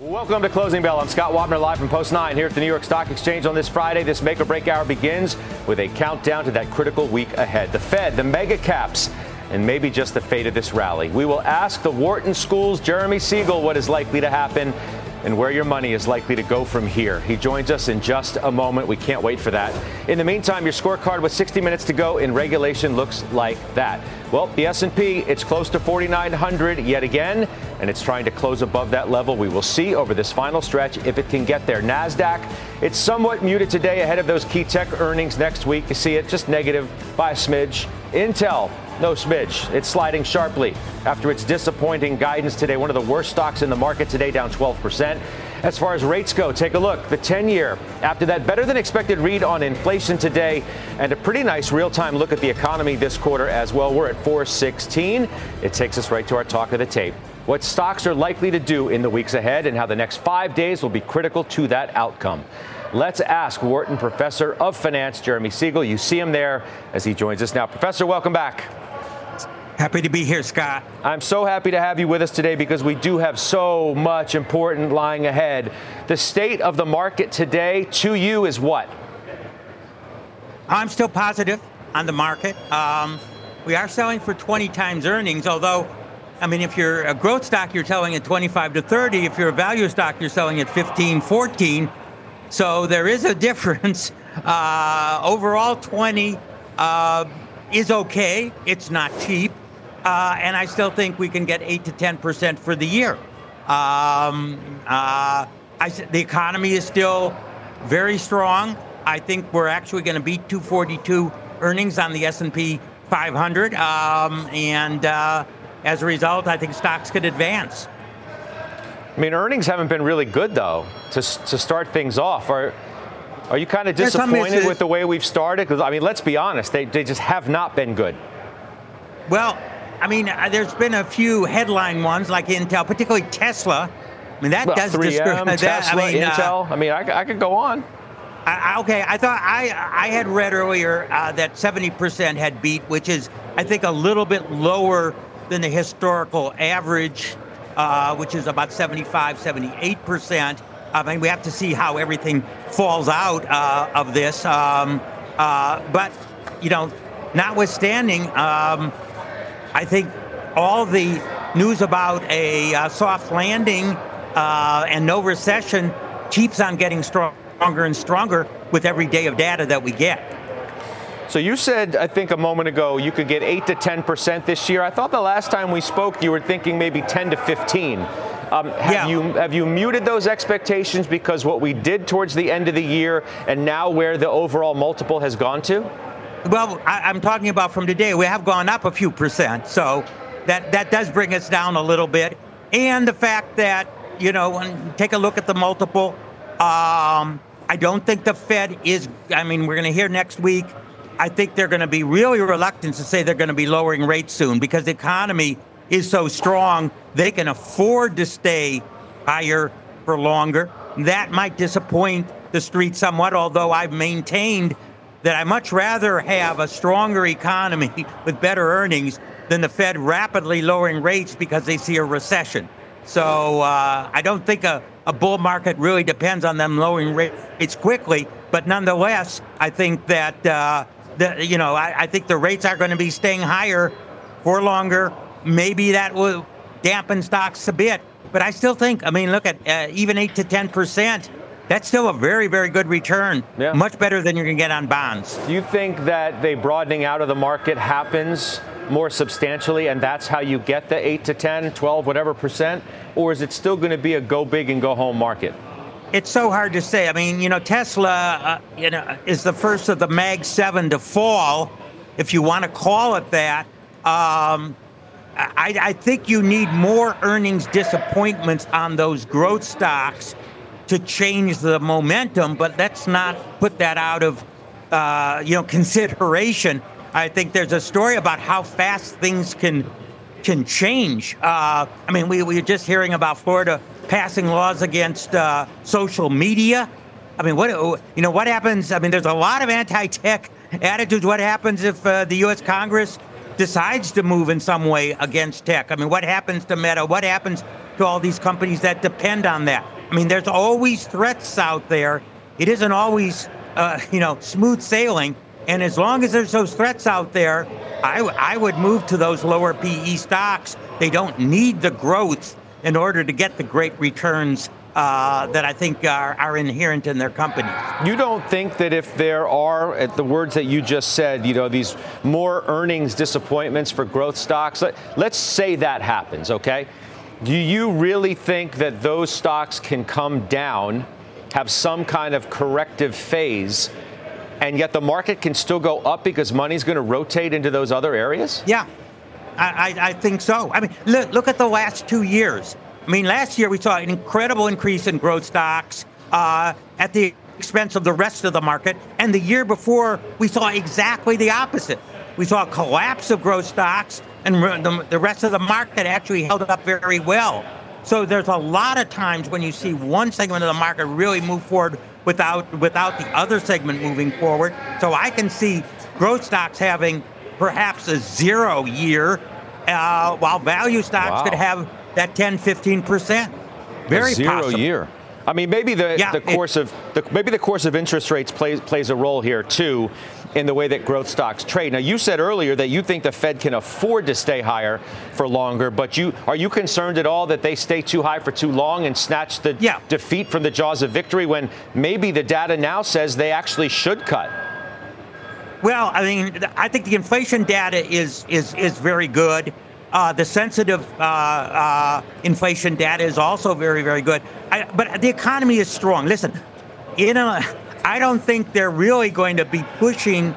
Welcome to Closing Bell. I'm Scott Wapner live from Post 9 here at the New York Stock Exchange on this Friday. This make or break hour begins with a countdown to that critical week ahead. The Fed, the mega caps, and maybe just the fate of this rally. We will ask the Wharton School's Jeremy Siegel what is likely to happen and where your money is likely to go from here. He joins us in just a moment. We can't wait for that. In the meantime, your scorecard with 60 minutes to go in regulation looks like that. Well, the S&P, it's close to 4900 yet again, and it's trying to close above that level. We will see over this final stretch if it can get there. Nasdaq, it's somewhat muted today ahead of those key tech earnings next week. You see it just negative by a smidge. Intel no smidge. It's sliding sharply after its disappointing guidance today. One of the worst stocks in the market today, down 12%. As far as rates go, take a look. The 10 year, after that better than expected read on inflation today, and a pretty nice real time look at the economy this quarter as well. We're at 416. It takes us right to our talk of the tape. What stocks are likely to do in the weeks ahead, and how the next five days will be critical to that outcome. Let's ask Wharton Professor of Finance, Jeremy Siegel. You see him there as he joins us now. Professor, welcome back. Happy to be here, Scott. I'm so happy to have you with us today because we do have so much important lying ahead. The state of the market today to you is what? I'm still positive on the market. Um, we are selling for 20 times earnings, although, I mean, if you're a growth stock, you're selling at 25 to 30. If you're a value stock, you're selling at 15, 14. So there is a difference. Uh, overall, 20 uh, is okay. It's not cheap. Uh, and I still think we can get 8 to 10% for the year. Um, uh, I, the economy is still very strong. I think we're actually going to beat 242 earnings on the S&P 500. Um, and uh, as a result, I think stocks could advance. I mean, earnings haven't been really good, though, to, to start things off. Are, are you kind of disappointed with the way we've started? Because, I mean, let's be honest, they, they just have not been good. Well, I mean, uh, there's been a few headline ones like Intel, particularly Tesla. I mean, that well, does 3M, describe that. Tesla, I mean, uh, Intel. Uh, I mean, I, I, could go on. I, okay, I thought I I had read earlier uh, that 70% had beat, which is I think a little bit lower than the historical average, uh, which is about 75, 78%. I mean, we have to see how everything falls out uh, of this. Um, but you know, notwithstanding. Um, I think all the news about a uh, soft landing uh, and no recession keeps on getting stronger and stronger with every day of data that we get. So you said, I think a moment ago, you could get 8 to 10 percent this year. I thought the last time we spoke, you were thinking maybe 10 to 15. Um, have yeah. you have you muted those expectations because what we did towards the end of the year and now where the overall multiple has gone to? Well, I, am talking about from today. We have gone up a few percent, so that that does bring us down a little bit. And the fact that you know, take a look at the multiple. Um, I don't think the Fed is. I mean, we're going to hear next week. I think they're going to be really reluctant to say they're going to be lowering rates soon because the economy is so strong. They can afford to stay higher for longer. That might disappoint the street somewhat, although I've maintained that I much rather have a stronger economy with better earnings than the Fed rapidly lowering rates because they see a recession. So uh, I don't think a, a bull market really depends on them lowering rates quickly. But nonetheless, I think that uh, the, you know I, I think the rates are going to be staying higher for longer. Maybe that will dampen stocks a bit. But I still think, I mean, look at uh, even eight to ten percent that's still a very, very good return. Yeah. Much better than you can get on bonds. Do you think that the broadening out of the market happens more substantially and that's how you get the 8 to 10, 12, whatever percent? Or is it still going to be a go big and go home market? It's so hard to say. I mean, you know, Tesla, uh, you know, is the first of the Mag 7 to fall, if you want to call it that. Um, I, I think you need more earnings disappointments on those growth stocks to change the momentum, but let's not put that out of uh, you know consideration. I think there's a story about how fast things can can change. Uh, I mean, we, we were just hearing about Florida passing laws against uh, social media. I mean, what you know, what happens? I mean, there's a lot of anti-tech attitudes. What happens if uh, the U.S. Congress decides to move in some way against tech? I mean, what happens to Meta? What happens to all these companies that depend on that? I mean, there's always threats out there. It isn't always, uh, you know, smooth sailing. And as long as there's those threats out there, I, w- I would move to those lower PE stocks. They don't need the growth in order to get the great returns uh, that I think are, are inherent in their companies. You don't think that if there are, at the words that you just said, you know, these more earnings disappointments for growth stocks, let, let's say that happens, okay? Do you really think that those stocks can come down, have some kind of corrective phase, and yet the market can still go up because money's going to rotate into those other areas? Yeah, I, I, think so. I mean, look, look at the last two years. I mean, last year we saw an incredible increase in growth stocks uh, at the expense of the rest of the market. And the year before, we saw exactly the opposite. We saw a collapse of growth stocks and the, the rest of the market actually held up very well. So there's a lot of times when you see one segment of the market really move forward without without the other segment moving forward. So I can see growth stocks having perhaps a zero year, uh, while value stocks wow. could have that 10, 15 percent. Very a zero possible. year. I mean, maybe the, yeah, the course it, of the, maybe the course of interest rates plays plays a role here too in the way that growth stocks trade. Now, you said earlier that you think the Fed can afford to stay higher for longer, but you are you concerned at all that they stay too high for too long and snatch the yeah. defeat from the jaws of victory when maybe the data now says they actually should cut? Well, I mean, I think the inflation data is is is very good. Uh, the sensitive uh, uh, inflation data is also very, very good. I, but the economy is strong. Listen, in a I don't think they're really going to be pushing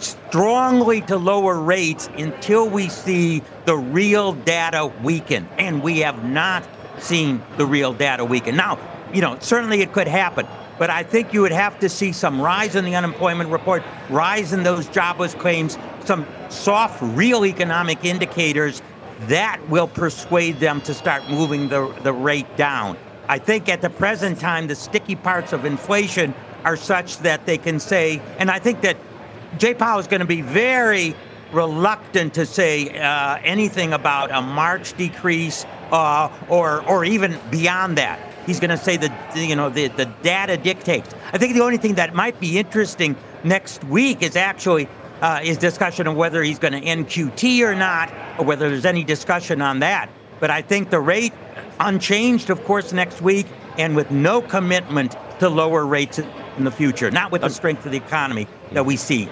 strongly to lower rates until we see the real data weaken. And we have not seen the real data weaken. Now, you know, certainly it could happen, but I think you would have to see some rise in the unemployment report, rise in those jobless claims, some soft, real economic indicators that will persuade them to start moving the, the rate down. I think at the present time, the sticky parts of inflation are such that they can say, and I think that Jay Powell is going to be very reluctant to say uh, anything about a March decrease uh, or or even beyond that. He's going to say that you know the the data dictates. I think the only thing that might be interesting next week is actually uh, is discussion of whether he's going to end QT or not, or whether there's any discussion on that. But I think the rate unchanged, of course, next week, and with no commitment to lower rates in the future, not with the strength of the economy that we see.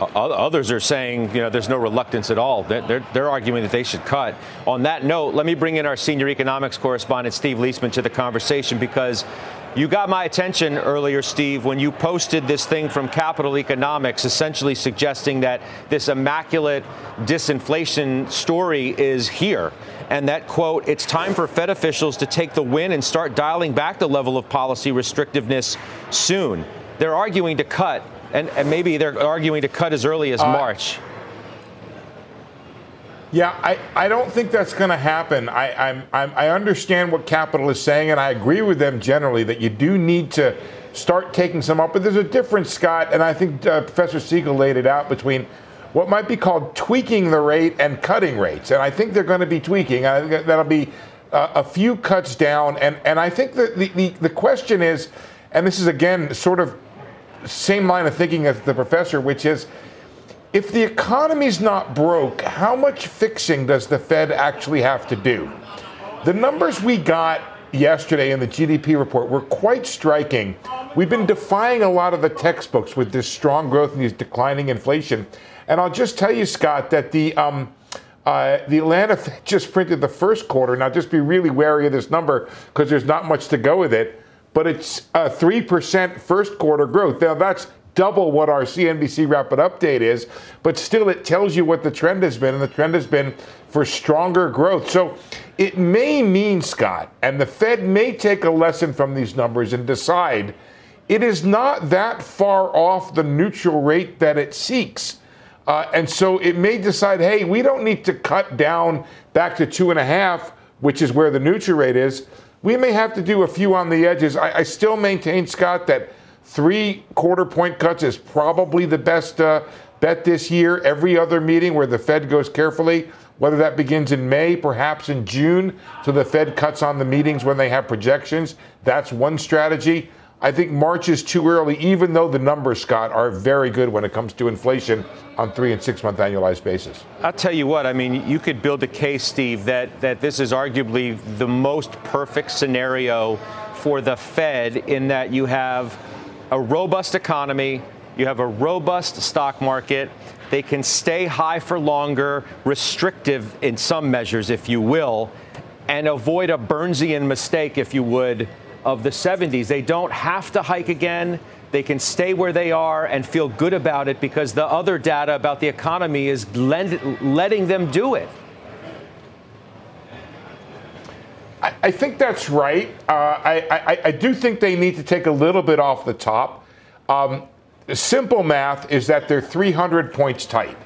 Others are saying, you know, there's no reluctance at all. They're, they're, arguing that they should cut. On that note, let me bring in our senior economics correspondent, Steve Liesman, to the conversation because you got my attention earlier, Steve, when you posted this thing from Capital Economics, essentially suggesting that this immaculate disinflation story is here. And that quote, it's time for Fed officials to take the win and start dialing back the level of policy restrictiveness soon. They're arguing to cut, and, and maybe they're arguing to cut as early as uh, March. Yeah, I, I don't think that's going to happen. I, I'm, I'm, I understand what Capital is saying, and I agree with them generally that you do need to start taking some up. But there's a difference, Scott, and I think uh, Professor Siegel laid it out between what might be called tweaking the rate and cutting rates. And I think they're going to be tweaking. I think that'll be uh, a few cuts down. And, and I think that the, the, the question is, and this is again sort of same line of thinking as the professor, which is if the economy's not broke, how much fixing does the Fed actually have to do? The numbers we got yesterday in the GDP report were quite striking. We've been defying a lot of the textbooks with this strong growth and this declining inflation. And I'll just tell you, Scott, that the um, uh, the Atlanta just printed the first quarter. Now, just be really wary of this number because there's not much to go with it. But it's a 3% first quarter growth. Now, that's double what our CNBC rapid update is, but still it tells you what the trend has been, and the trend has been for stronger growth. So it may mean, Scott, and the Fed may take a lesson from these numbers and decide it is not that far off the neutral rate that it seeks. Uh, and so it may decide, hey, we don't need to cut down back to two and a half, which is where the neutral rate is. We may have to do a few on the edges. I, I still maintain, Scott, that three quarter point cuts is probably the best uh, bet this year. Every other meeting where the Fed goes carefully, whether that begins in May, perhaps in June, so the Fed cuts on the meetings when they have projections. That's one strategy. I think March is too early, even though the numbers, Scott, are very good when it comes to inflation on three and six month annualized basis. I'll tell you what, I mean, you could build a case, Steve, that, that this is arguably the most perfect scenario for the Fed in that you have a robust economy, you have a robust stock market. They can stay high for longer, restrictive in some measures, if you will, and avoid a Burnsian mistake, if you would, of the 70s. They don't have to hike again. They can stay where they are and feel good about it because the other data about the economy is lend, letting them do it. I, think that's right. Uh, I, I, I, do think they need to take a little bit off the top. Um, simple math is that they're 300 points tight,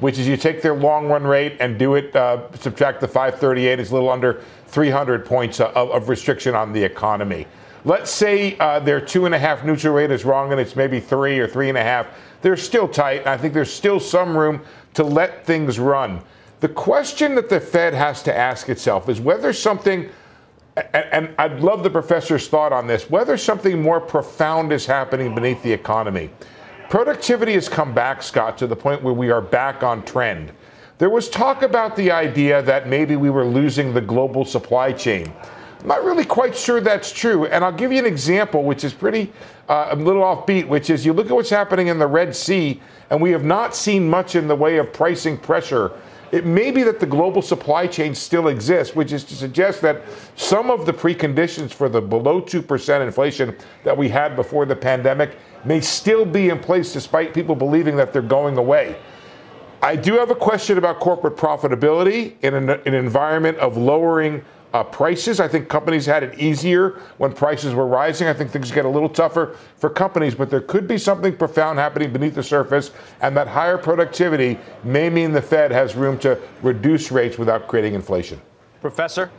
which is you take their long run rate and do it, uh, subtract the 538, it's a little under 300 points of, of restriction on the economy. Let's say uh, their two and a half neutral rate is wrong and it's maybe three or three and a half. They're still tight. I think there's still some room to let things run. The question that the Fed has to ask itself is whether something, and, and I'd love the professor's thought on this, whether something more profound is happening beneath the economy. Productivity has come back, Scott, to the point where we are back on trend. There was talk about the idea that maybe we were losing the global supply chain. I'm not really quite sure that's true. And I'll give you an example, which is pretty uh, a little offbeat, which is you look at what's happening in the Red Sea, and we have not seen much in the way of pricing pressure. It may be that the global supply chain still exists, which is to suggest that some of the preconditions for the below 2% inflation that we had before the pandemic may still be in place despite people believing that they're going away. I do have a question about corporate profitability in an, an environment of lowering uh, prices. I think companies had it easier when prices were rising. I think things get a little tougher for companies, but there could be something profound happening beneath the surface, and that higher productivity may mean the Fed has room to reduce rates without creating inflation. Professor?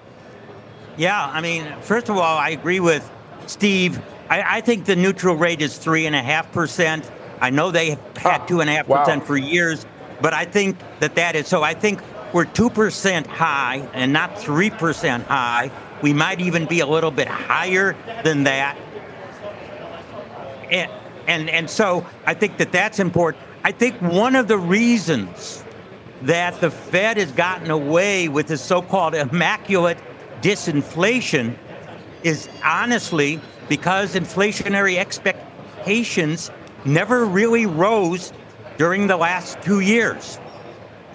Yeah, I mean, first of all, I agree with Steve. I, I think the neutral rate is three and a half percent. I know they had two and a half percent for years. But I think that that is so. I think we're 2% high and not 3% high. We might even be a little bit higher than that. And, and, and so I think that that's important. I think one of the reasons that the Fed has gotten away with this so called immaculate disinflation is honestly because inflationary expectations never really rose during the last two years.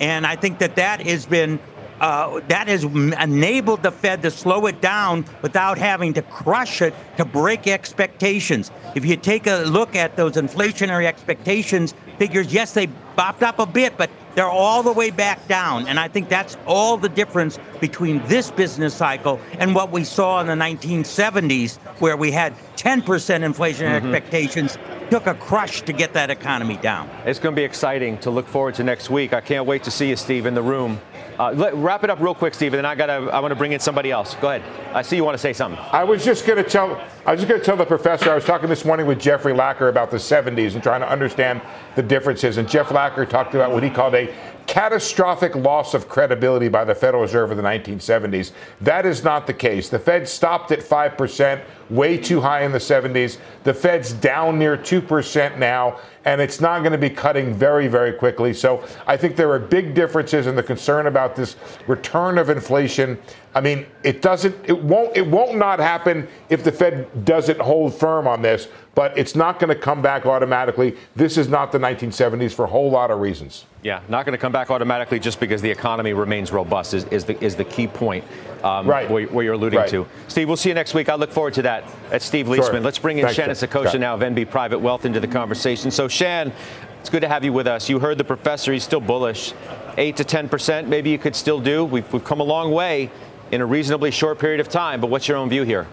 And I think that that has been uh, that has enabled the Fed to slow it down without having to crush it to break expectations. If you take a look at those inflationary expectations figures, yes, they bopped up a bit, but they're all the way back down. And I think that's all the difference between this business cycle and what we saw in the 1970s, where we had 10% inflationary mm-hmm. expectations took a crush to get that economy down. It's going to be exciting to look forward to next week. I can't wait to see you, Steve, in the room. Uh, let, wrap it up real quick, Steve, and then I gotta. I want to bring in somebody else. Go ahead. I see you want to say something. I was just going to tell. I was just to tell the professor. I was talking this morning with Jeffrey Lacker about the 70s and trying to understand the differences. And Jeff Lacker talked about what he called a catastrophic loss of credibility by the Federal Reserve in the 1970s. That is not the case. The Fed stopped at 5%, way too high in the 70s. The Fed's down near 2% now, and it's not going to be cutting very, very quickly. So I think there are big differences in the concern about this return of inflation. I mean, it doesn't, it won't, it won't not happen if the Fed doesn't hold firm on this? But it's not going to come back automatically. This is not the 1970s for a whole lot of reasons. Yeah, not going to come back automatically just because the economy remains robust is, is the is the key point um, right. where, where, you're alluding right. to. Steve, we'll see you next week. I look forward to that. That's Steve Liesman. Sure. Let's bring in Thanks, Shannon Saccocia now of NB Private Wealth into the conversation. So, Shan, it's good to have you with us. You heard the professor; he's still bullish, eight to ten percent. Maybe you could still do. We've we've come a long way in a reasonably short period of time. But what's your own view here?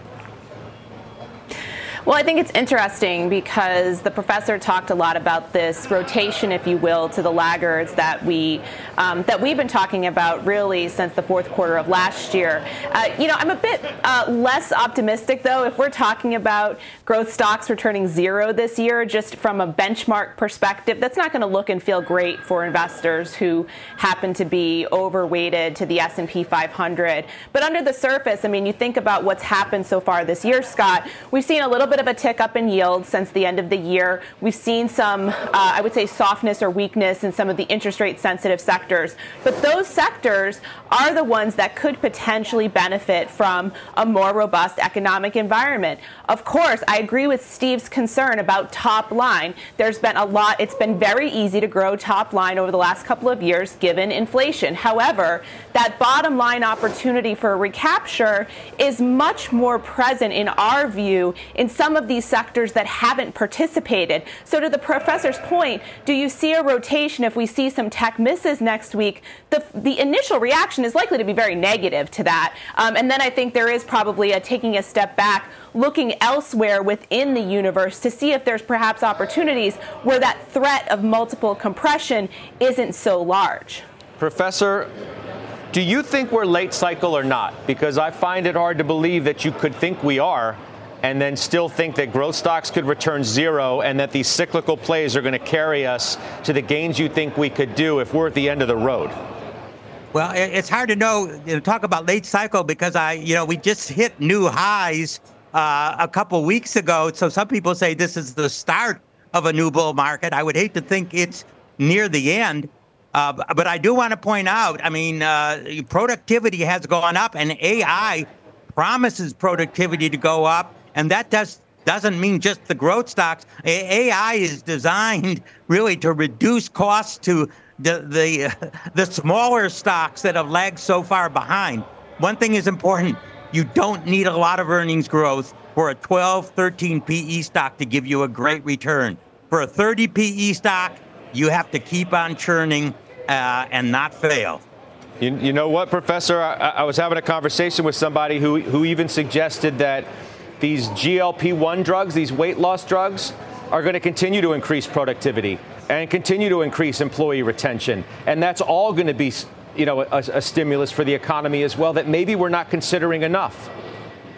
Well, I think it's interesting because the professor talked a lot about this rotation, if you will, to the laggards that we um, that we've been talking about really since the fourth quarter of last year. Uh, you know, I'm a bit uh, less optimistic though. If we're talking about growth stocks returning zero this year, just from a benchmark perspective, that's not going to look and feel great for investors who happen to be overweighted to the S&P 500. But under the surface, I mean, you think about what's happened so far this year, Scott. We've seen a little bit bit of a tick up in yield since the end of the year. We've seen some, uh, I would say, softness or weakness in some of the interest rate sensitive sectors. But those sectors are the ones that could potentially benefit from a more robust economic environment. Of course, I agree with Steve's concern about top line. There's been a lot, it's been very easy to grow top line over the last couple of years given inflation. However, that bottom line opportunity for recapture is much more present in our view in some of these sectors that haven't participated. So, to the professor's point, do you see a rotation if we see some tech misses next week? The, the initial reaction is likely to be very negative to that. Um, and then I think there is probably a taking a step back looking elsewhere within the universe to see if there's perhaps opportunities where that threat of multiple compression isn't so large. Professor, do you think we're late cycle or not? Because I find it hard to believe that you could think we are and then still think that growth stocks could return zero and that these cyclical plays are going to carry us to the gains you think we could do if we're at the end of the road? Well, it's hard to know, you know talk about late cycle because I, you know, we just hit new highs uh, a couple weeks ago. So some people say this is the start of a new bull market. I would hate to think it's near the end. Uh, but I do want to point out, I mean, uh, productivity has gone up, and AI promises productivity to go up. And that does doesn't mean just the growth stocks. AI is designed really to reduce costs to the the the smaller stocks that have lagged so far behind. One thing is important. You don't need a lot of earnings growth for a 12, 13 PE stock to give you a great return. For a 30 PE stock, you have to keep on churning uh, and not fail. You, you know what, Professor? I, I was having a conversation with somebody who, who even suggested that these GLP 1 drugs, these weight loss drugs, are going to continue to increase productivity and continue to increase employee retention. And that's all going to be, you know, a, a stimulus for the economy as well that maybe we're not considering enough.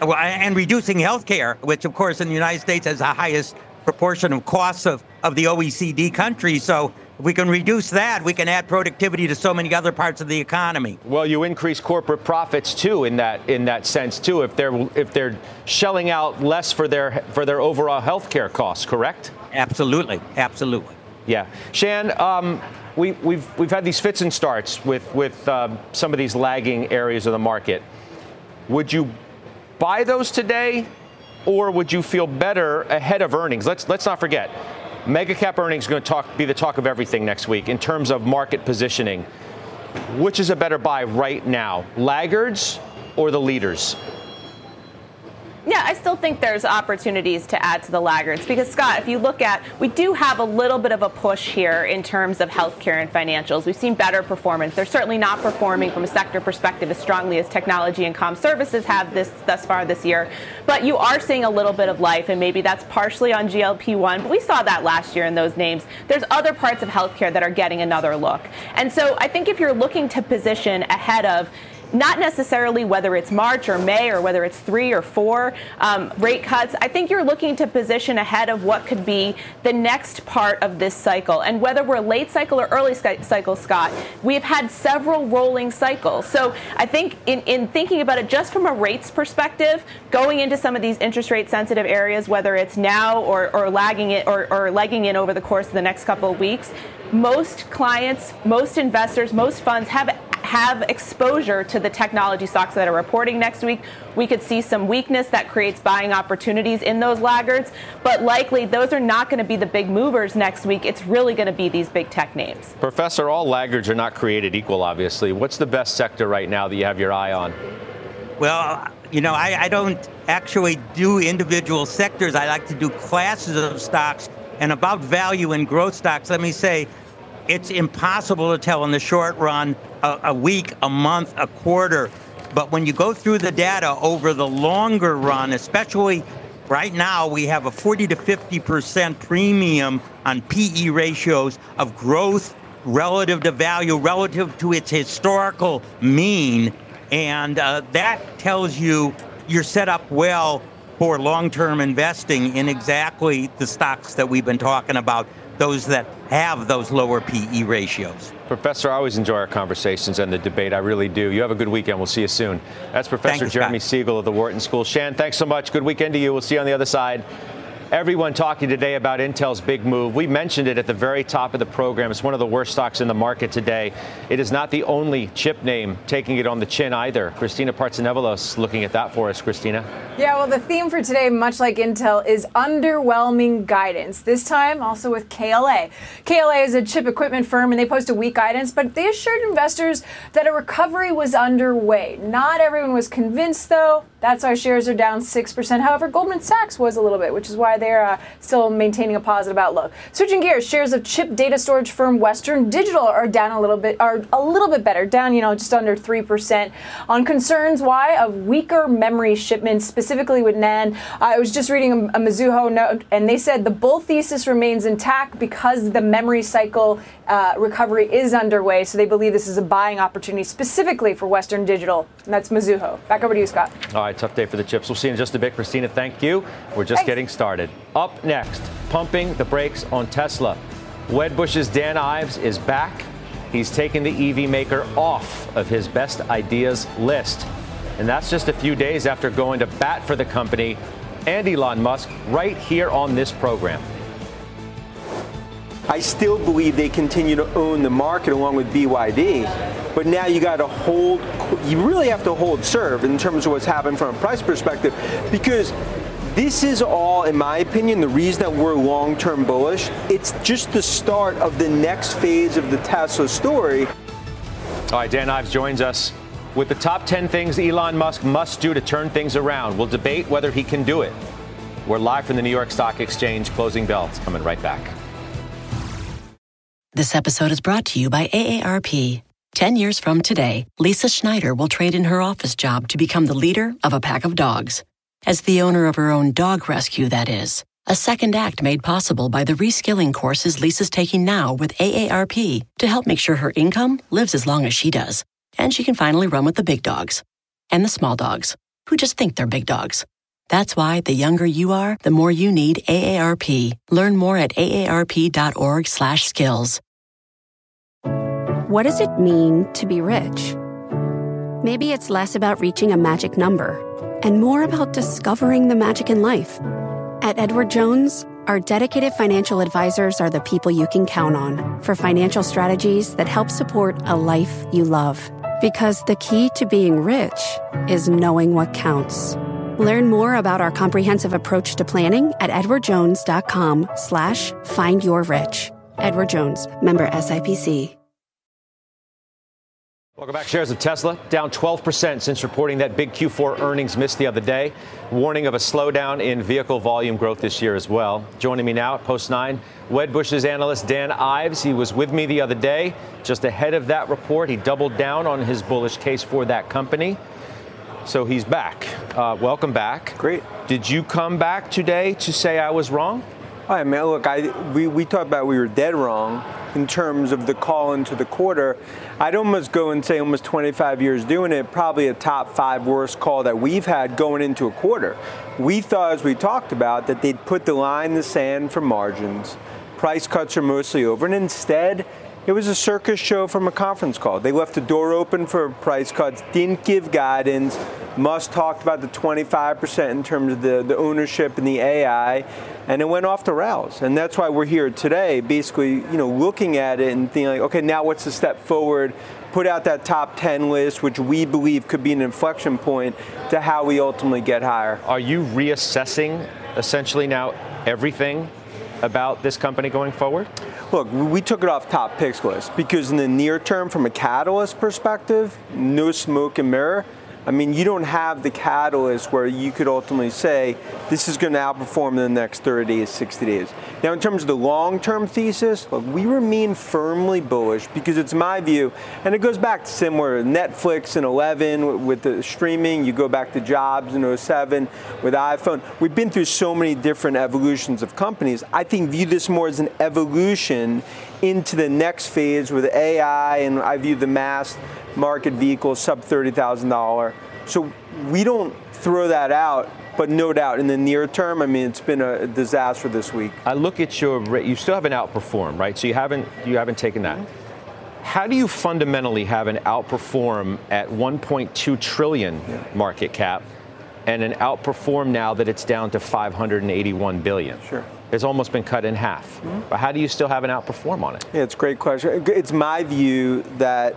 Well, and reducing health care, which, of course, in the United States has the highest proportion of costs of, of the OECD countries. So if we can reduce that, we can add productivity to so many other parts of the economy. Well, you increase corporate profits too in that in that sense too. If they're if they're shelling out less for their for their overall health care costs, correct? Absolutely, absolutely. Yeah, Shan. Um, we, we've we've had these fits and starts with with um, some of these lagging areas of the market. Would you buy those today, or would you feel better ahead of earnings? Let's let's not forget Mega cap earnings going to talk, be the talk of everything next week in terms of market positioning. Which is a better buy right now, laggards or the leaders? Yeah, I still think there's opportunities to add to the laggards because, Scott, if you look at, we do have a little bit of a push here in terms of healthcare and financials. We've seen better performance. They're certainly not performing from a sector perspective as strongly as technology and com services have this thus far this year. But you are seeing a little bit of life, and maybe that's partially on GLP 1. But we saw that last year in those names. There's other parts of healthcare that are getting another look. And so I think if you're looking to position ahead of, not necessarily whether it's March or May or whether it's three or four um, rate cuts. I think you're looking to position ahead of what could be the next part of this cycle. And whether we're late cycle or early cycle, Scott, we've had several rolling cycles. So I think in, in thinking about it just from a rates perspective, going into some of these interest rate sensitive areas, whether it's now or, or lagging it or, or legging in over the course of the next couple of weeks, most clients, most investors, most funds have have exposure to the technology stocks that are reporting next week. We could see some weakness that creates buying opportunities in those laggards, but likely those are not going to be the big movers next week. It's really going to be these big tech names. Professor, all laggards are not created equal, obviously. What's the best sector right now that you have your eye on? Well, you know, I, I don't actually do individual sectors. I like to do classes of stocks. And about value and growth stocks, let me say, it's impossible to tell in the short run, a, a, week, a month, a quarter. But when you go through the data over the longer run, especially right now, we have a 40 to 50% premium on PE ratios of growth relative to value, relative to its historical mean. And uh, that tells you you're set up well for long term investing in exactly the stocks that we've been talking about those that have those lower PE ratios. Professor, I always enjoy our conversations and the debate. I really do. You have a good weekend. We'll see you soon. That's Professor you, Jeremy Siegel of the Wharton School. Shan, thanks so much. Good weekend to you. We'll see you on the other side. Everyone talking today about Intel's big move. We mentioned it at the very top of the program. It's one of the worst stocks in the market today. It is not the only chip name taking it on the chin either. Christina Partsinevelos looking at that for us. Christina? Yeah, well, the theme for today, much like Intel, is underwhelming guidance. This time also with KLA. KLA is a chip equipment firm and they post a weak guidance, but they assured investors that a recovery was underway. Not everyone was convinced, though. That's why shares are down 6%. However, Goldman Sachs was a little bit, which is why they're uh, still maintaining a positive outlook. Switching gears, shares of chip data storage firm Western Digital are down a little bit, are a little bit better, down, you know, just under 3% on concerns why of weaker memory shipments, specifically with NAND. I was just reading a, a Mizuho note, and they said the bull thesis remains intact because the memory cycle uh, recovery is underway. So they believe this is a buying opportunity specifically for Western Digital. And that's Mizuho. Back over to you, Scott. All right, tough day for the chips. We'll see you in just a bit. Christina, thank you. We're just Thanks. getting started. Up next, pumping the brakes on Tesla. Wedbush's Dan Ives is back. He's taken the EV maker off of his best ideas list. And that's just a few days after going to bat for the company and Elon Musk right here on this program. I still believe they continue to own the market along with BYD. But now you got to hold, you really have to hold serve in terms of what's happened from a price perspective because this is all, in my opinion, the reason that we're long term bullish. It's just the start of the next phase of the Tesla story. All right, Dan Ives joins us with the top 10 things Elon Musk must do to turn things around. We'll debate whether he can do it. We're live from the New York Stock Exchange. Closing bells coming right back. This episode is brought to you by AARP. Ten years from today, Lisa Schneider will trade in her office job to become the leader of a pack of dogs. As the owner of her own dog rescue, that is. A second act made possible by the reskilling courses Lisa's taking now with AARP to help make sure her income lives as long as she does. And she can finally run with the big dogs and the small dogs who just think they're big dogs. That's why the younger you are, the more you need AARP. Learn more at aarp.org/skills. What does it mean to be rich? Maybe it's less about reaching a magic number and more about discovering the magic in life. At Edward Jones, our dedicated financial advisors are the people you can count on for financial strategies that help support a life you love. Because the key to being rich is knowing what counts. Learn more about our comprehensive approach to planning at edwardjones.com slash find your rich. Edward Jones, member SIPC. Welcome back. Shares of Tesla down 12% since reporting that big Q4 earnings missed the other day. Warning of a slowdown in vehicle volume growth this year as well. Joining me now at Post 9, Wedbush's analyst Dan Ives. He was with me the other day. Just ahead of that report, he doubled down on his bullish case for that company. So he's back. Uh, welcome back. Great. Did you come back today to say I was wrong? I mean, Look, I, we, we talked about we were dead wrong in terms of the call into the quarter. I'd almost go and say almost 25 years doing it, probably a top five worst call that we've had going into a quarter. We thought, as we talked about, that they'd put the line in the sand for margins. Price cuts are mostly over, and instead, it was a circus show from a conference call. They left the door open for price cuts, didn't give guidance. Musk talked about the 25% in terms of the, the ownership and the AI, and it went off the rails. And that's why we're here today, basically, you know, looking at it and thinking like, okay, now what's the step forward put out that top 10 list, which we believe could be an inflection point to how we ultimately get higher. Are you reassessing essentially now everything about this company going forward? Look, we took it off top picks list because in the near term, from a catalyst perspective, no smoke and mirror. I mean, you don't have the catalyst where you could ultimately say this is going to outperform in the next 30 days, 60 days. Now, in terms of the long-term thesis, look, we remain firmly bullish because it's my view, and it goes back to similar Netflix in 11 with the streaming. You go back to Jobs in 07 with iPhone. We've been through so many different evolutions of companies. I think view this more as an evolution into the next phase with AI, and I view the mass market vehicles sub $30,000. So we don't throw that out, but no doubt in the near term, I mean, it's been a disaster this week. I look at your, you still haven't outperformed, right? So you haven't, you haven't taken that. How do you fundamentally have an outperform at 1.2 trillion market cap and an outperform now that it's down to 581 billion? Sure. It's almost been cut in half. Mm-hmm. But how do you still have an outperform on it? Yeah, it's a great question. It's my view that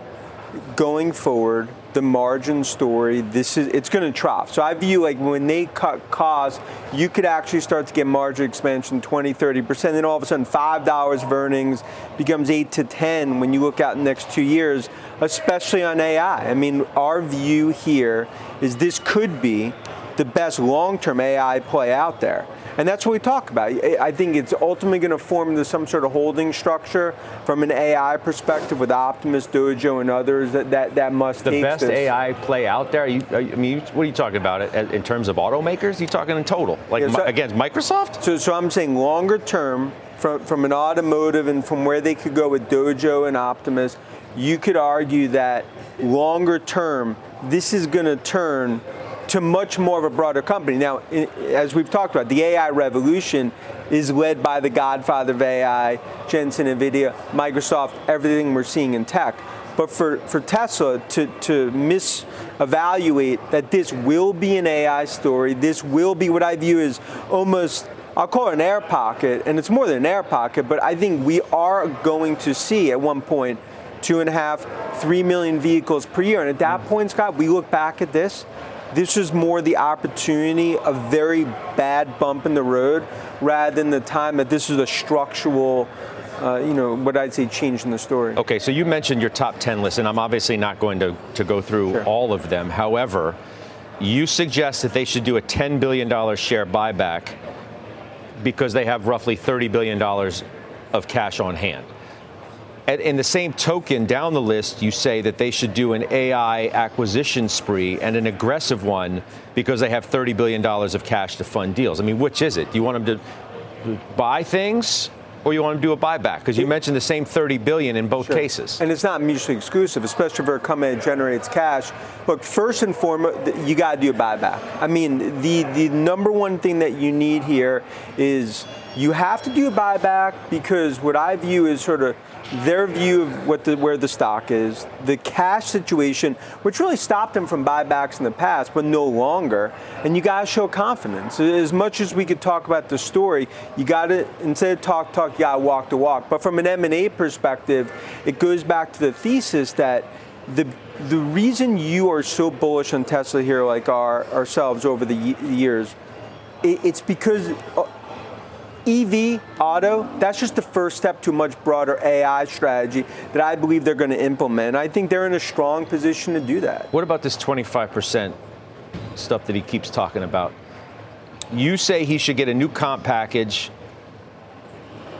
going forward, the margin story, this is it's going to trough. So I view like when they cut costs, you could actually start to get margin expansion 20, 30%. Then all of a sudden $5 of earnings becomes 8 to 10 when you look out the next 2 years, especially on AI. I mean, our view here is this could be the best long-term AI play out there. And that's what we talk about. I think it's ultimately going to form into some sort of holding structure from an AI perspective with Optimus, Dojo, and others that, that, that must be The best this. AI play out there? Are you, are you, I mean, what are you talking about? In terms of automakers? Are you talking in total? Like yeah, so, against Microsoft? So, so I'm saying longer term, from, from an automotive and from where they could go with Dojo and Optimus, you could argue that longer term, this is going to turn to much more of a broader company. Now, as we've talked about, the AI revolution is led by the godfather of AI, Jensen, NVIDIA, Microsoft, everything we're seeing in tech. But for, for Tesla to, to misevaluate that this will be an AI story, this will be what I view as almost I'll call it an air pocket, and it's more than an air pocket, but I think we are going to see at one point two and a half, three million vehicles per year. And at that point, Scott, we look back at this this is more the opportunity, a very bad bump in the road, rather than the time that this is a structural uh, you know, what I'd say change in the story. Okay, so you mentioned your top 10 list, and I'm obviously not going to, to go through sure. all of them. However, you suggest that they should do a $10 billion share buyback because they have roughly $30 billion of cash on hand in the same token, down the list, you say that they should do an AI acquisition spree and an aggressive one because they have $30 billion of cash to fund deals. I mean, which is it? Do you want them to buy things or you want them to do a buyback? Because you mentioned the same 30 billion in both sure. cases. And it's not mutually exclusive, especially for a company that generates cash. Look, first and foremost, you got to do a buyback. I mean, the the number one thing that you need here is you have to do a buyback because what I view is sort of their view of what the, where the stock is, the cash situation, which really stopped them from buybacks in the past, but no longer. And you got to show confidence. As much as we could talk about the story, you got to instead of talk talk, you got to walk the walk. But from an M and A perspective, it goes back to the thesis that the the reason you are so bullish on Tesla here, like our, ourselves over the years, it, it's because uh, EV, auto, that's just the first step to a much broader AI strategy that I believe they're going to implement. I think they're in a strong position to do that. What about this 25% stuff that he keeps talking about? You say he should get a new comp package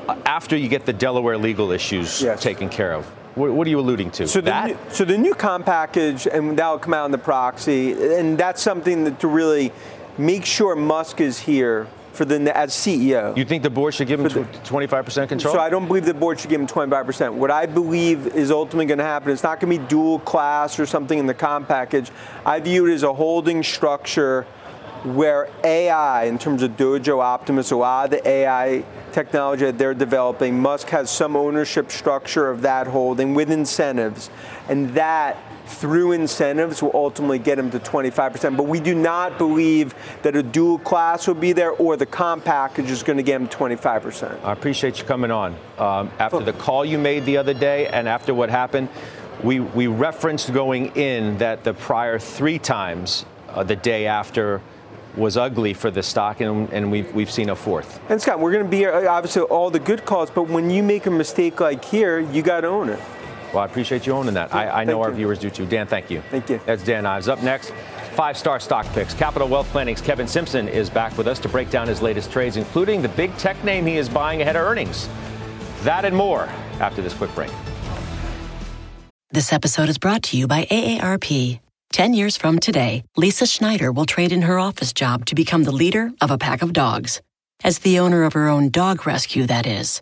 uh, after you get the Delaware legal issues yes. taken care of. What, are you alluding to? So that? the, new, so the new comp package, and that'll come out in the proxy, and that's something that to really make sure Musk is here for the as CEO. You think the board should give him 25% control? So I don't believe the board should give him 25%. What I believe is ultimately going to happen, it's not going to be dual class or something in the comp package. I view it as a holding structure where AI, in terms of Dojo Optimus, a lot of the AI technology that they're developing, Musk has some ownership structure of that holding with incentives. And that through incentives will ultimately get them to 25%. But we do not believe that a dual class will be there or the comp package is going to get them 25%. I appreciate you coming on. Um, after the call you made the other day and after what happened, we, we referenced going in that the prior three times, uh, the day after, was ugly for the stock, and, and we've, we've seen a fourth. And Scott, we're going to be obviously all the good calls, but when you make a mistake like here, you got to own it. Well, I appreciate you owning that. I, I know our viewers do too. Dan, thank you. Thank you. That's Dan Ives. Up next, five star stock picks. Capital Wealth Planning's Kevin Simpson is back with us to break down his latest trades, including the big tech name he is buying ahead of earnings. That and more after this quick break. This episode is brought to you by AARP. 10 years from today, Lisa Schneider will trade in her office job to become the leader of a pack of dogs. As the owner of her own dog rescue, that is.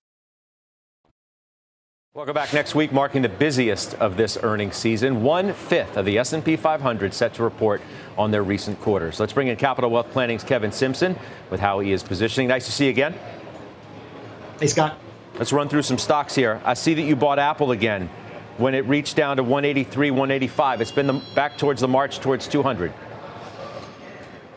Welcome back next week, marking the busiest of this earnings season. One fifth of the S&P 500 set to report on their recent quarters. Let's bring in Capital Wealth Planning's Kevin Simpson with how he is positioning. Nice to see you again. Hey, Scott. Let's run through some stocks here. I see that you bought Apple again when it reached down to 183, 185. It's been the, back towards the march towards 200.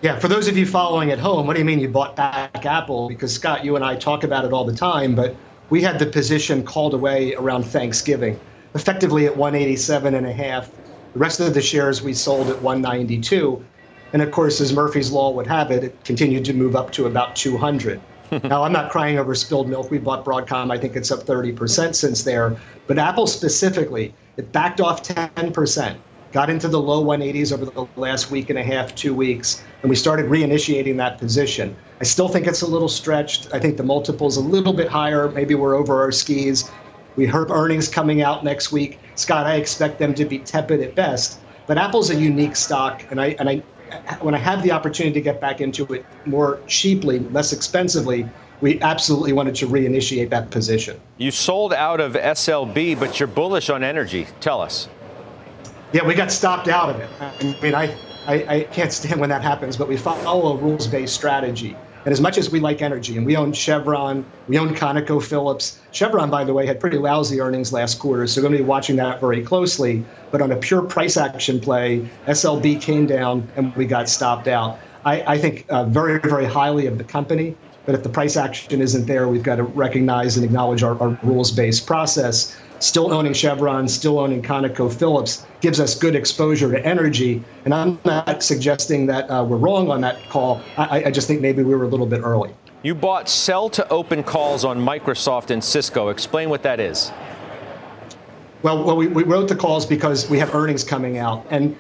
Yeah, for those of you following at home, what do you mean you bought back Apple? Because Scott, you and I talk about it all the time, but we had the position called away around Thanksgiving, effectively at 187 and a half. The rest of the shares we sold at 192. And of course, as Murphy's Law would have it, it continued to move up to about 200. now, I'm not crying over spilled milk. We bought Broadcom. I think it's up 30% since there. But Apple specifically, it backed off 10% got into the low 180s over the last week and a half, two weeks, and we started reinitiating that position. I still think it's a little stretched. I think the multiple's a little bit higher. Maybe we're over our skis. We heard earnings coming out next week. Scott, I expect them to be tepid at best. But Apple's a unique stock, and I and I when I have the opportunity to get back into it more cheaply, less expensively, we absolutely wanted to reinitiate that position. You sold out of SLB, but you're bullish on energy. Tell us. Yeah, we got stopped out of it. I mean, I, I, I can't stand when that happens, but we follow a rules based strategy. And as much as we like energy, and we own Chevron, we own ConocoPhillips. Chevron, by the way, had pretty lousy earnings last quarter, so we're going to be watching that very closely. But on a pure price action play, SLB came down and we got stopped out. I, I think uh, very, very highly of the company. But if the price action isn't there, we've got to recognize and acknowledge our, our rules based process still owning Chevron, still owning ConocoPhillips gives us good exposure to energy. And I'm not suggesting that uh, we're wrong on that call. I, I just think maybe we were a little bit early. You bought sell to open calls on Microsoft and Cisco. Explain what that is. Well, well we, we wrote the calls because we have earnings coming out. And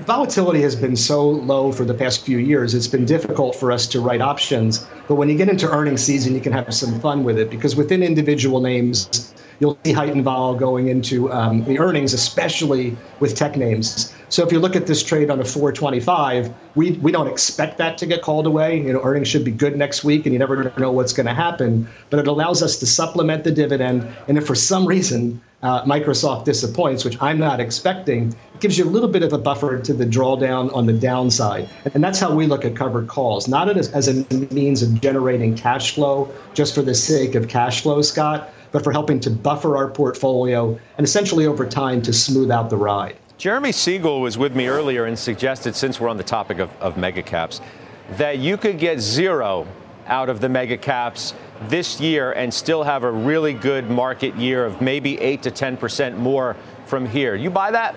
volatility has been so low for the past few years, it's been difficult for us to write options. But when you get into earnings season, you can have some fun with it because within individual names, you'll see heightened vol going into um, the earnings, especially with tech names. So if you look at this trade on a 425, we, we don't expect that to get called away. You know, earnings should be good next week, and you never know what's going to happen. But it allows us to supplement the dividend. And if for some reason uh, Microsoft disappoints, which I'm not expecting, it gives you a little bit of a buffer to the drawdown on the downside. And that's how we look at covered calls, not as, as a means of generating cash flow just for the sake of cash flow, Scott, but for helping to buffer our portfolio and essentially over time to smooth out the ride. Jeremy Siegel was with me earlier and suggested, since we're on the topic of, of mega caps, that you could get zero out of the mega caps this year and still have a really good market year of maybe 8 to 10% more from here. You buy that?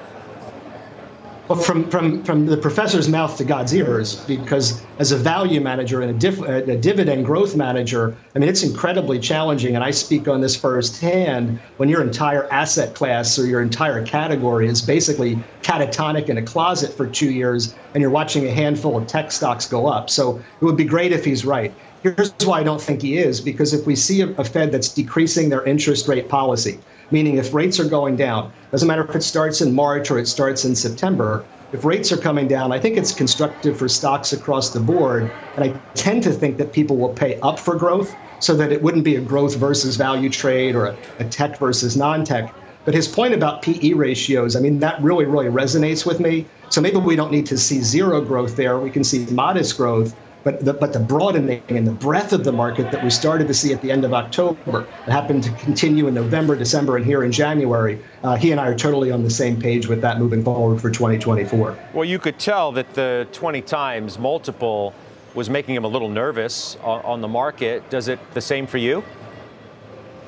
From, from, from the professor's mouth to God's ears, because as a value manager and a, diff, a, dividend growth manager, I mean, it's incredibly challenging. And I speak on this firsthand when your entire asset class or your entire category is basically catatonic in a closet for two years and you're watching a handful of tech stocks go up. So it would be great if he's right. Here's why I don't think he is because if we see a, a Fed that's decreasing their interest rate policy, meaning if rates are going down, doesn't matter if it starts in March or it starts in September, if rates are coming down, I think it's constructive for stocks across the board. And I tend to think that people will pay up for growth so that it wouldn't be a growth versus value trade or a, a tech versus non tech. But his point about PE ratios, I mean, that really, really resonates with me. So maybe we don't need to see zero growth there. We can see modest growth. But the, but the broadening and the breadth of the market that we started to see at the end of October, happened to continue in November, December, and here in January, uh, he and I are totally on the same page with that moving forward for 2024. Well, you could tell that the 20 times multiple was making him a little nervous on, on the market. Does it the same for you?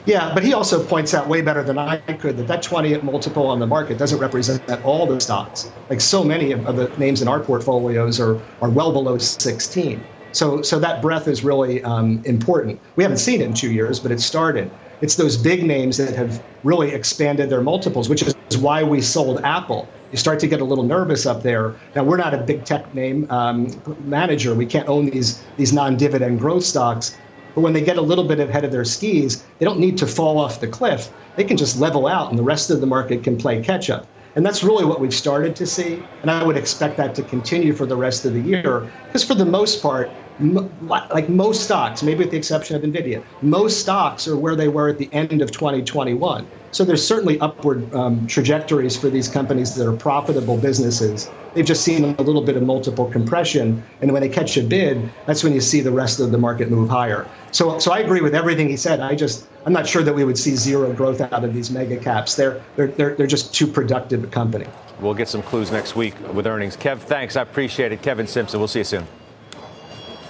Yeah, but he also points out way better than I could that that 20 multiple on the market doesn't represent all the stocks. Like so many of, the names in our portfolios are, are well below 16. So, so that breadth is really um, important. We haven't seen it in two years, but it started. It's those big names that have really expanded their multiples, which is why we sold Apple. You start to get a little nervous up there. Now, we're not a big tech name um, manager. We can't own these, these non dividend growth stocks. But when they get a little bit ahead of their skis, they don't need to fall off the cliff. They can just level out, and the rest of the market can play catch up. And that's really what we've started to see. And I would expect that to continue for the rest of the year. Because for the most part, like most stocks, maybe with the exception of NVIDIA, most stocks are where they were at the end of 2021. So there's certainly upward um, trajectories for these companies that are profitable businesses. They've just seen a little bit of multiple compression, and when they catch a bid, that's when you see the rest of the market move higher. So, so I agree with everything he said. I just, I'm not sure that we would see zero growth out of these mega caps. They're, they're, they're, they're just too productive a company. We'll get some clues next week with earnings. Kev, thanks. I appreciate it. Kevin Simpson. We'll see you soon.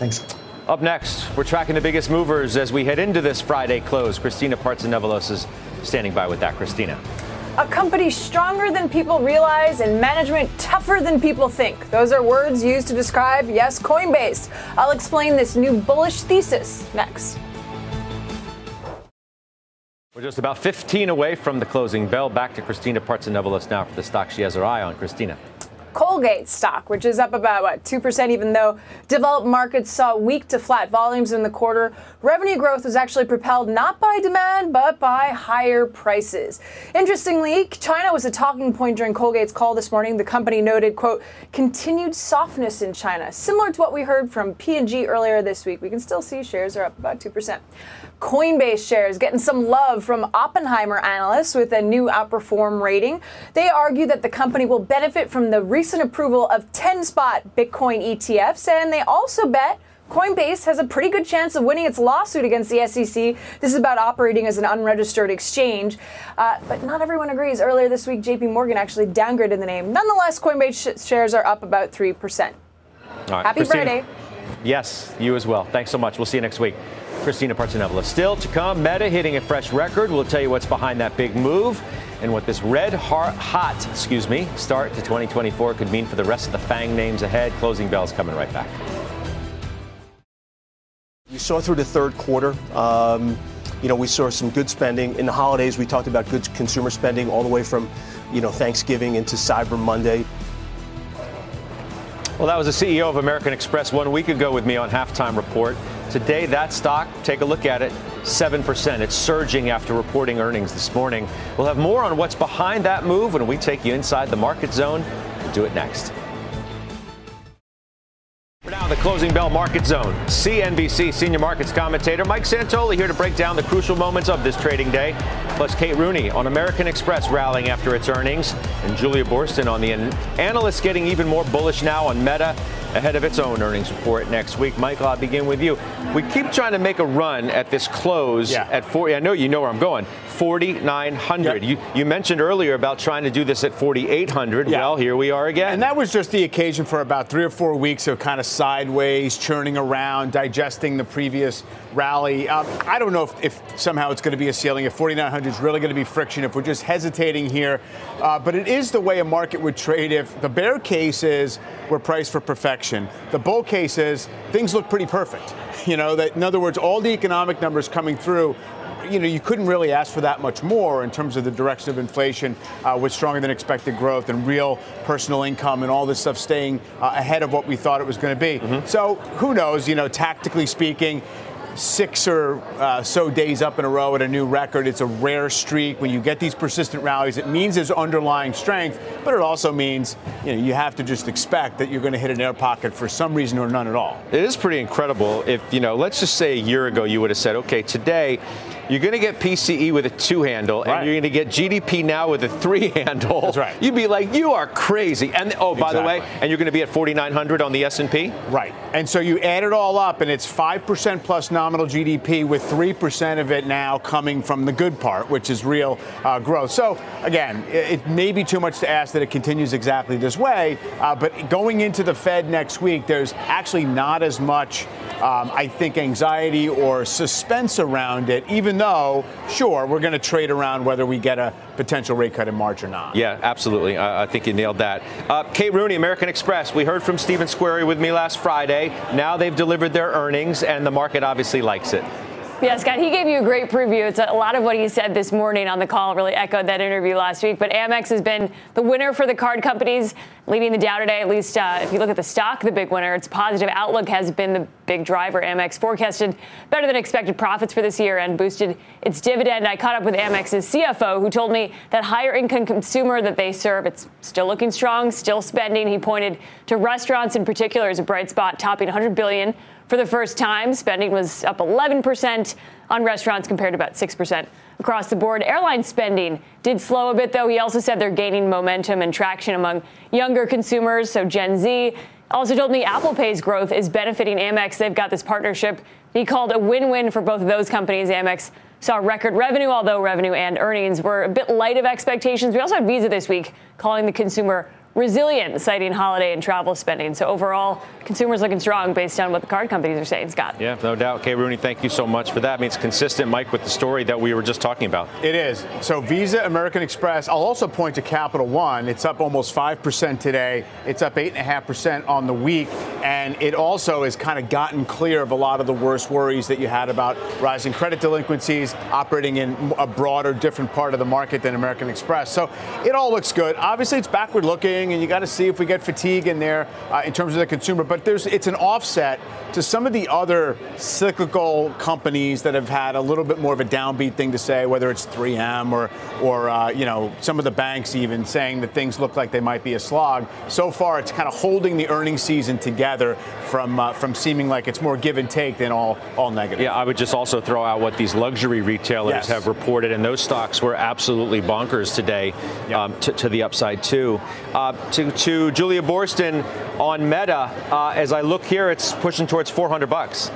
Thanks. Up next, we're tracking the biggest movers as we head into this Friday close. Christina Partsinevelos is standing by with that. Christina. A company stronger than people realize and management tougher than people think. Those are words used to describe, yes, Coinbase. I'll explain this new bullish thesis next. We're just about 15 away from the closing bell. Back to Christina Partsinevelos now for the stock she has her eye on. Christina. Colgate stock, which is up about what 2%, even though developed markets saw weak to flat volumes in the quarter. Revenue growth was actually propelled not by demand, but by higher prices. Interestingly, China was a talking point during Colgate's call this morning. The company noted, quote, continued softness in China, similar to what we heard from P&G earlier this week. We can still see shares are up about 2%. Coinbase shares getting some love from Oppenheimer analysts with a new outperform rating. They argue that the company will benefit from the recent approval of 10 spot Bitcoin ETFs, and they also bet Coinbase has a pretty good chance of winning its lawsuit against the SEC. This is about operating as an unregistered exchange. Uh, but not everyone agrees. Earlier this week, JP Morgan actually downgraded the name. Nonetheless, Coinbase sh- shares are up about 3%. Happy Christina. Friday. Yes, you as well. Thanks so much. We'll see you next week. Christina Partsinevelos. Still to come, Meta hitting a fresh record. We'll tell you what's behind that big move and what this red hot, excuse me, start to 2024 could mean for the rest of the FANG names ahead. Closing bells coming right back. We saw through the third quarter. Um, you know, we saw some good spending in the holidays. We talked about good consumer spending all the way from, you know, Thanksgiving into Cyber Monday. Well, that was the CEO of American Express one week ago with me on Halftime Report. Today, that stock, take a look at it, 7%. It's surging after reporting earnings this morning. We'll have more on what's behind that move when we take you inside the market zone. We'll do it next. The closing bell market zone. CNBC senior markets commentator Mike Santoli here to break down the crucial moments of this trading day. Plus, Kate Rooney on American Express rallying after its earnings, and Julia Boorstin on the analysts getting even more bullish now on Meta ahead of its own earnings report next week. Michael, I'll begin with you. We keep trying to make a run at this close Yeah. at 40. I know you know where I'm going. 4,900. You, you mentioned earlier about trying to do this at 4,800. Yeah. Well, here we are again. And that was just the occasion for about three or four weeks of kind of sideways, churning around, digesting the previous rally. Um, I don't know if, if somehow it's going to be a ceiling. If 4,900 is really going to be friction, if we're just hesitating here. Uh, but it is the way a market would trade if the bear case is we're priced for perfection. The bull case is things look pretty perfect. You know, that in other words, all the economic numbers coming through you know, you couldn't really ask for that much more in terms of the direction of inflation uh, with stronger than expected growth and real personal income and all this stuff staying uh, ahead of what we thought it was going to be. So who knows? You know, tactically speaking, six or uh, so days up in a row at a new record. It's a rare streak. When you get these persistent rallies, it means there's underlying strength, but it also means you know you have to just expect that you're going to hit an air pocket for some reason or none at all. It is pretty incredible. If you know, let's just say a year ago you would have said, okay, today you're going to get PCE with a two handle, right. and you're going to get GDP now with a three handle. That's right. You'd be like, you are crazy. And oh, by exactly. the way, and you're going to be at 4,900 on the S&P. Right. And so you add it all up, and it's five percent plus nominal GDP, with three percent of it now coming from the good part, which is real uh, growth. So again, it, it, may be too much to ask that it continues exactly this way, uh, but going into the Fed next week, there's actually not as much, um, I think, anxiety or suspense around it, even though, sure, we're going to trade around whether we get a potential rate cut in March or not. Yeah, absolutely. I think you nailed that. Uh, Kate Rooney, American Express. We heard from Stephen Squeri with me last Friday. Now they've delivered their earnings, and the market obviously likes it. Yeah, Scott, he gave you a great preview. It's a lot of what he said this morning on the call really echoed that interview last week. But Amex has been the winner for the card companies, leading the Dow today. At least uh, if you look at the stock, the big winner. Its positive outlook has been the big driver. Amex forecasted better than expected profits for this year and boosted its dividend. I caught up with Amex's CFO, who told me that higher income consumer that they serve, it's still looking strong, still spending. He pointed to restaurants in particular as a bright spot, topping 100 billion for the first time. Spending was up 11% on restaurants compared to about 6% across the board. Airline spending did slow a bit, though. He also said they're gaining momentum and traction among younger consumers, so Gen Z. Also told me Apple Pay's growth is benefiting Amex. They've got this partnership he called a win-win for both of those companies. Amex saw record revenue, although revenue and earnings were a bit light of expectations. We also had Visa this week calling the consumer resilient, citing holiday and travel spending. So overall, consumers looking strong based on what the card companies are saying, Scott. Yeah, no doubt. Kate Rooney, thank you so much for that. I mean, it's consistent, Mike, with the story that we were just talking about. It is. So Visa, American Express, I'll also point to Capital One. It's up almost 5% today. It's up 8.5% on the week. And it also has kind of gotten clear of a lot of the worst worries that you had about rising credit delinquencies, operating in a broader, different part of the market than American Express. So it all looks good. Obviously, it's backward looking and you got to see if we get fatigue in there uh, in terms of the consumer. But there's it's an offset to some of the other cyclical companies that have had a little bit more of a downbeat thing to say, whether it's 3M or or uh, you know some of the banks even saying that things look like they might be a slog. So far, it's kind of holding the earnings season together from uh, from seeming like it's more give and take than all all negative. Yeah, I would just also throw out what these luxury retailers yes. have reported, and those stocks were absolutely bonkers today yep. um, to, to, the upside too. Uh, to, to Julia Boorstin on Meta. Uh, as I look here, it's pushing towards 400 bucks.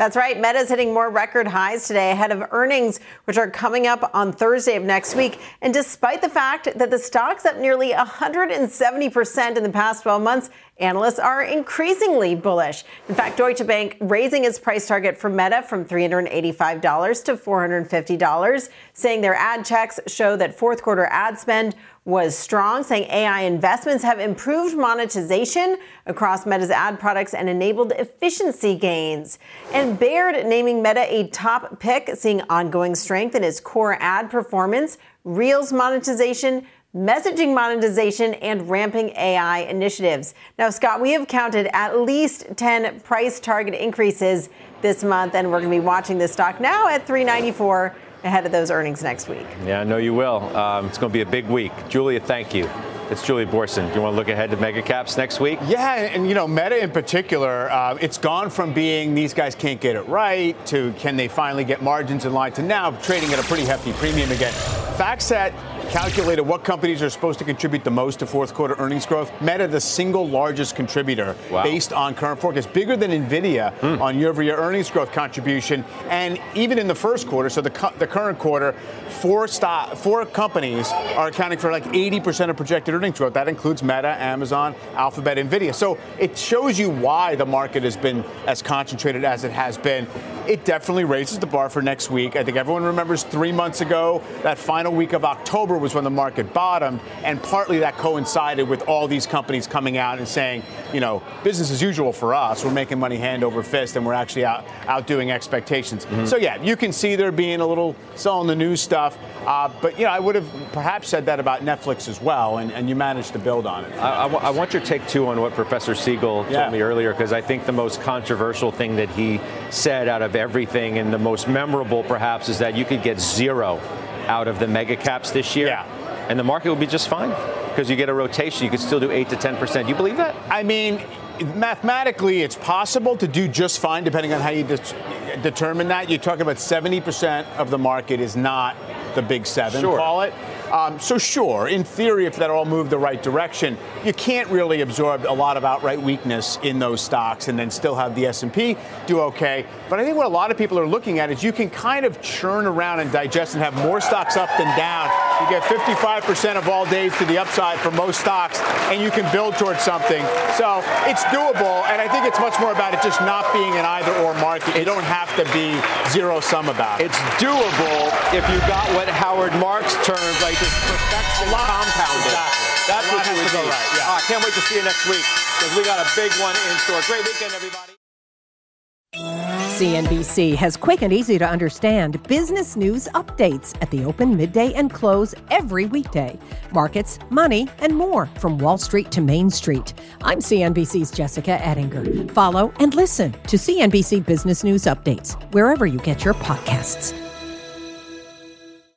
That's right. Meta's hitting more record highs today ahead of earnings, which are coming up on Thursday of next week. And despite the fact that the stock's up nearly 170% in the past 12 months, analysts are increasingly bullish. In fact, Deutsche Bank raising its price target for Meta from $385 to $450, saying their ad checks show that fourth quarter ad spend was strong, saying AI investments have improved monetization across Meta's ad products and enabled efficiency gains. And Baird naming Meta a top pick, seeing ongoing strength in its core ad performance, Reels monetization, messaging monetization, and ramping AI initiatives. Now, Scott, we have counted at least 10 price target increases this month, and we're going to be watching this stock now at 394 ahead of those earnings next week. Yeah, I know you will. Um, it's going to be a big week. Julia, thank you. It's Julia Boorstin. Do you want to look ahead to mega caps next week? Yeah, and, and you know, Meta in particular, uh, it's gone from being these guys can't get it right to can they finally get margins in line to now trading at a pretty hefty premium again. FactSet calculated what companies are supposed to contribute the most to fourth quarter earnings growth. Meta, the single largest contributor wow. based on current forecast, bigger than Nvidia mm. on year-over-year earnings growth contribution. And even in the first quarter, so the, cu- the current quarter, four stock, four companies are accounting for like 80% of projected earnings growth. That includes Meta, Amazon, Alphabet, Nvidia. So it shows you why the market has been as concentrated as it has been. It definitely raises the bar for next week. I think everyone remembers three months ago, that final week of October was when the market bottomed, and partly that coincided with all these companies coming out and saying, you know, business as usual for us. We're making money hand over fist, and we're actually out outdoing expectations. Mm-hmm. So yeah, you can see there being a little selling the news stuff, uh, but you know, I would have perhaps said that about Netflix as well, and, and you managed to build on it. I, I, w- I want your take too on what Professor Siegel yeah. told me earlier, because I think the most controversial thing that he said out of everything, and the most memorable perhaps, is that you could get zero out of the mega caps this year. Yeah. And the market will be just fine because you get a rotation. You could still do 8 to 10%. You believe that? I mean, mathematically, it's possible to do just fine depending on how you de- determine that. You're talking about 70% of the market is not the big seven, sure. call it. Um, so sure, in theory, if that all moved the right direction, you can't really absorb a lot of outright weakness in those stocks and then still have the S&P do okay. But I think what a lot of people are looking at is you can kind of churn around and digest and have more stocks up than down. You get 55% of all days to the upside for most stocks, and you can build towards something. So it's doable, and I think it's much more about it just not being an either or market. You don't have to be zero sum about it. It's doable if you got what Howard Marks termed like this perfection compounded. Exactly. That's what you would need. Right, yeah. I can't wait to see you next week because we got a big one in store. Great weekend, everybody. CNBC has quick and easy to understand business news updates at the open, midday, and close every weekday. Markets, money, and more from Wall Street to Main Street. I'm CNBC's Jessica Ettinger. Follow and listen to CNBC Business News Updates wherever you get your podcasts.